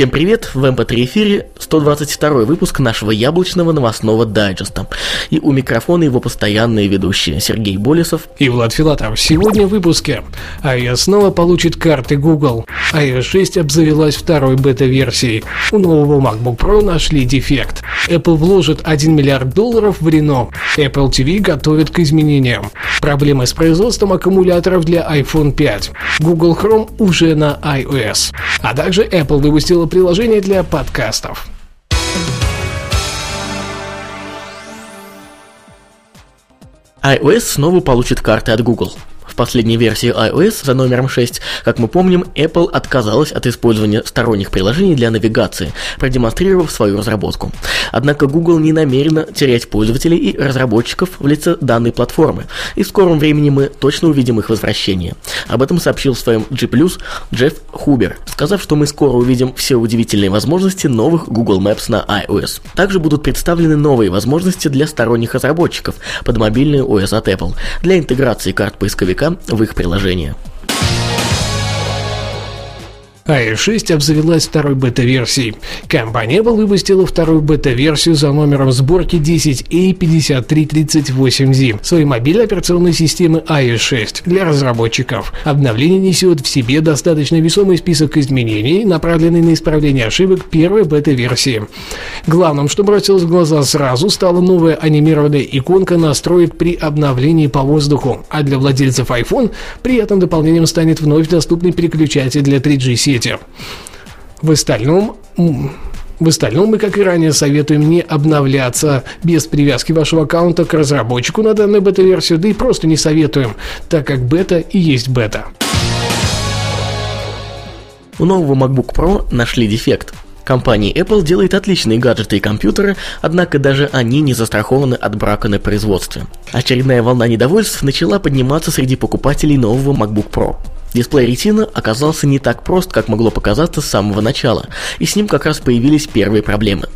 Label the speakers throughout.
Speaker 1: Всем привет! В MP3 эфире 122 выпуск нашего яблочного новостного дайджеста. И у микрофона его постоянные ведущие Сергей Болесов
Speaker 2: и Влад Филатов. Сегодня в выпуске iOS снова получит карты Google. iOS 6 обзавелась второй бета-версией. У нового MacBook Pro нашли дефект. Apple вложит 1 миллиард долларов в Renault. Apple TV готовит к изменениям. Проблемы с производством аккумуляторов для iPhone 5. Google Chrome уже на iOS. А также Apple выпустила приложение для подкастов.
Speaker 1: iOS снова получит карты от Google. В последней версии iOS за номером 6, как мы помним, Apple отказалась от использования сторонних приложений для навигации, продемонстрировав свою разработку. Однако Google не намерена терять пользователей и разработчиков в лице данной платформы, и в скором времени мы точно увидим их возвращение. Об этом сообщил в своем G+, Джефф Хубер, сказав, что мы скоро увидим все удивительные возможности новых Google Maps на iOS. Также будут представлены новые возможности для сторонних разработчиков под мобильный OS от Apple, для интеграции карт поисковика в их приложение
Speaker 2: iOS 6 обзавелась второй бета-версией. Компания Apple выпустила вторую бета-версию за номером сборки 10A5338Z своей мобильной операционной системы iOS 6 для разработчиков. Обновление несет в себе достаточно весомый список изменений, направленный на исправление ошибок первой бета-версии. Главным, что бросилось в глаза сразу, стала новая анимированная иконка настроек при обновлении по воздуху, а для владельцев iPhone при этом дополнением станет вновь доступный переключатель для 3G сети сети. В остальном, в остальном мы, как и ранее, советуем не обновляться без привязки вашего аккаунта к разработчику на данную бета-версию, да и просто не советуем, так как бета и есть бета.
Speaker 1: У нового MacBook Pro нашли дефект. Компания Apple делает отличные гаджеты и компьютеры, однако даже они не застрахованы от брака на производстве. Очередная волна недовольств начала подниматься среди покупателей нового MacBook Pro. Дисплей Retina оказался не так прост, как могло показаться с самого начала, и с ним как раз появились первые проблемы.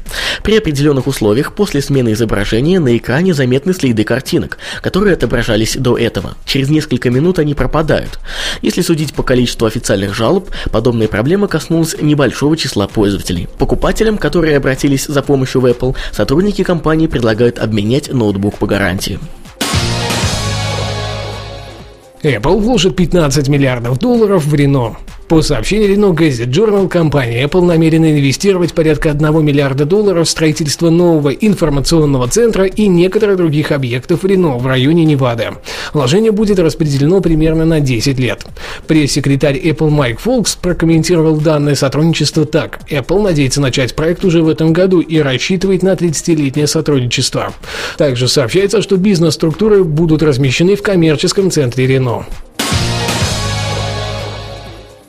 Speaker 1: При определенных условиях после смены изображения на экране заметны следы картинок, которые отображались до этого. Через несколько минут они пропадают. Если судить по количеству официальных жалоб, подобная проблема коснулась небольшого числа пользователей. Покупателям, которые обратились за помощью в Apple, сотрудники компании предлагают обменять ноутбук по гарантии.
Speaker 2: Apple вложит 15 миллиардов долларов в Renault. По сообщению Renault Gazette Journal, компания Apple намерена инвестировать порядка 1 миллиарда долларов в строительство нового информационного центра и некоторых других объектов Renault в районе Невады. Вложение будет распределено примерно на 10 лет. Пресс-секретарь Apple Майк Фолкс прокомментировал данное сотрудничество так. Apple надеется начать проект уже в этом году и рассчитывает на 30-летнее сотрудничество. Также сообщается, что бизнес-структуры будут размещены в коммерческом центре Renault.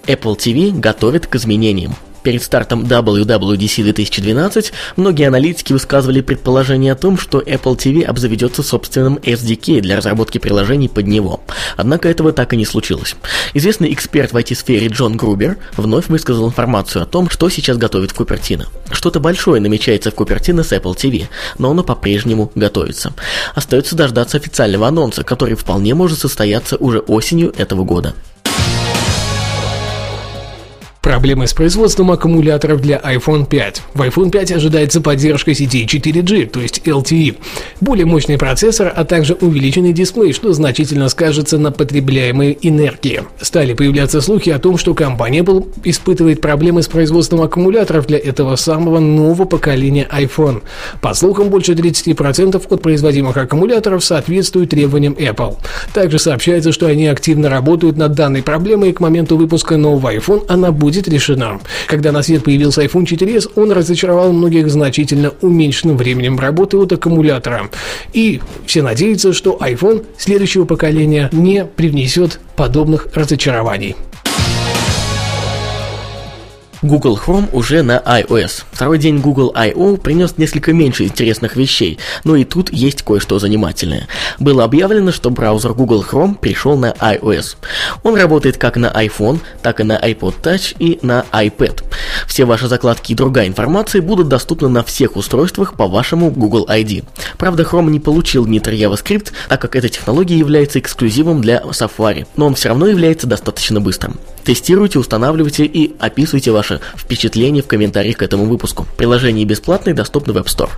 Speaker 1: Apple TV готовит к изменениям. Перед стартом WWDC 2012 многие аналитики высказывали предположение о том, что Apple TV обзаведется собственным SDK для разработки приложений под него. Однако этого так и не случилось. Известный эксперт в IT-сфере Джон Грубер вновь высказал информацию о том, что сейчас готовит Купертино. Что-то большое намечается в Купертино с Apple TV, но оно по-прежнему готовится. Остается дождаться официального анонса, который вполне может состояться уже осенью этого года.
Speaker 2: Проблемы с производством аккумуляторов для iPhone 5. В iPhone 5 ожидается поддержка сети 4G, то есть LTE, более мощный процессор, а также увеличенный дисплей, что значительно скажется на потребляемой энергии. Стали появляться слухи о том, что компания Apple испытывает проблемы с производством аккумуляторов для этого самого нового поколения iPhone. По слухам, больше 30% от производимых аккумуляторов соответствуют требованиям Apple. Также сообщается, что они активно работают над данной проблемой и к моменту выпуска нового iPhone она будет будет решена. Когда на свет появился iPhone 4s, он разочаровал многих значительно уменьшенным временем работы от аккумулятора. И все надеются, что iPhone следующего поколения не привнесет подобных разочарований.
Speaker 1: Google Chrome уже на iOS. Второй день Google I.O. принес несколько меньше интересных вещей, но и тут есть кое-что занимательное. Было объявлено, что браузер Google Chrome перешел на iOS. Он работает как на iPhone, так и на iPod Touch и на iPad. Все ваши закладки и другая информация будут доступны на всех устройствах по вашему Google ID. Правда, Chrome не получил Nitro JavaScript, так как эта технология является эксклюзивом для Safari, но он все равно является достаточно быстрым. Тестируйте, устанавливайте и описывайте ваши впечатления в комментариях к этому выпуску. Приложение бесплатное, доступно в App Store.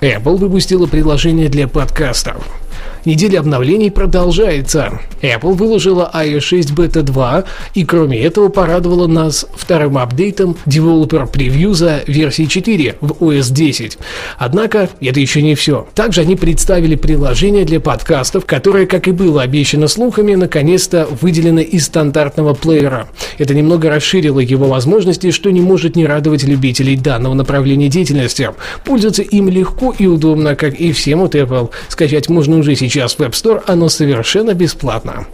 Speaker 2: Apple выпустила приложение для подкастов. Неделя обновлений продолжается. Apple выложила iOS 6 Beta 2 и кроме этого порадовала нас вторым апдейтом Developer Preview за версии 4 в OS 10. Однако это еще не все. Также они представили приложение для подкастов, которое, как и было обещано слухами, наконец-то выделено из стандартного плеера. Это немного расширило его возможности, что не может не радовать любителей данного направления деятельности. Пользоваться им легко и удобно, как и всем от Apple. Скачать можно уже сейчас сейчас в App Store, оно совершенно бесплатно.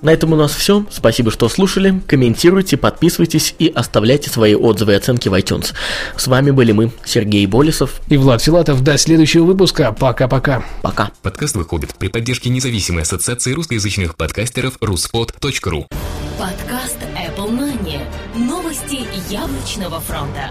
Speaker 1: На этом у нас все. Спасибо, что слушали. Комментируйте, подписывайтесь и оставляйте свои отзывы и оценки в iTunes. С вами были мы, Сергей Болесов
Speaker 2: и Влад Филатов. До следующего выпуска. Пока-пока.
Speaker 1: Пока.
Speaker 3: Подкаст выходит при поддержке независимой ассоциации русскоязычных подкастеров ruspod.ru
Speaker 4: Подкаст Apple Money. Новости яблочного фронта.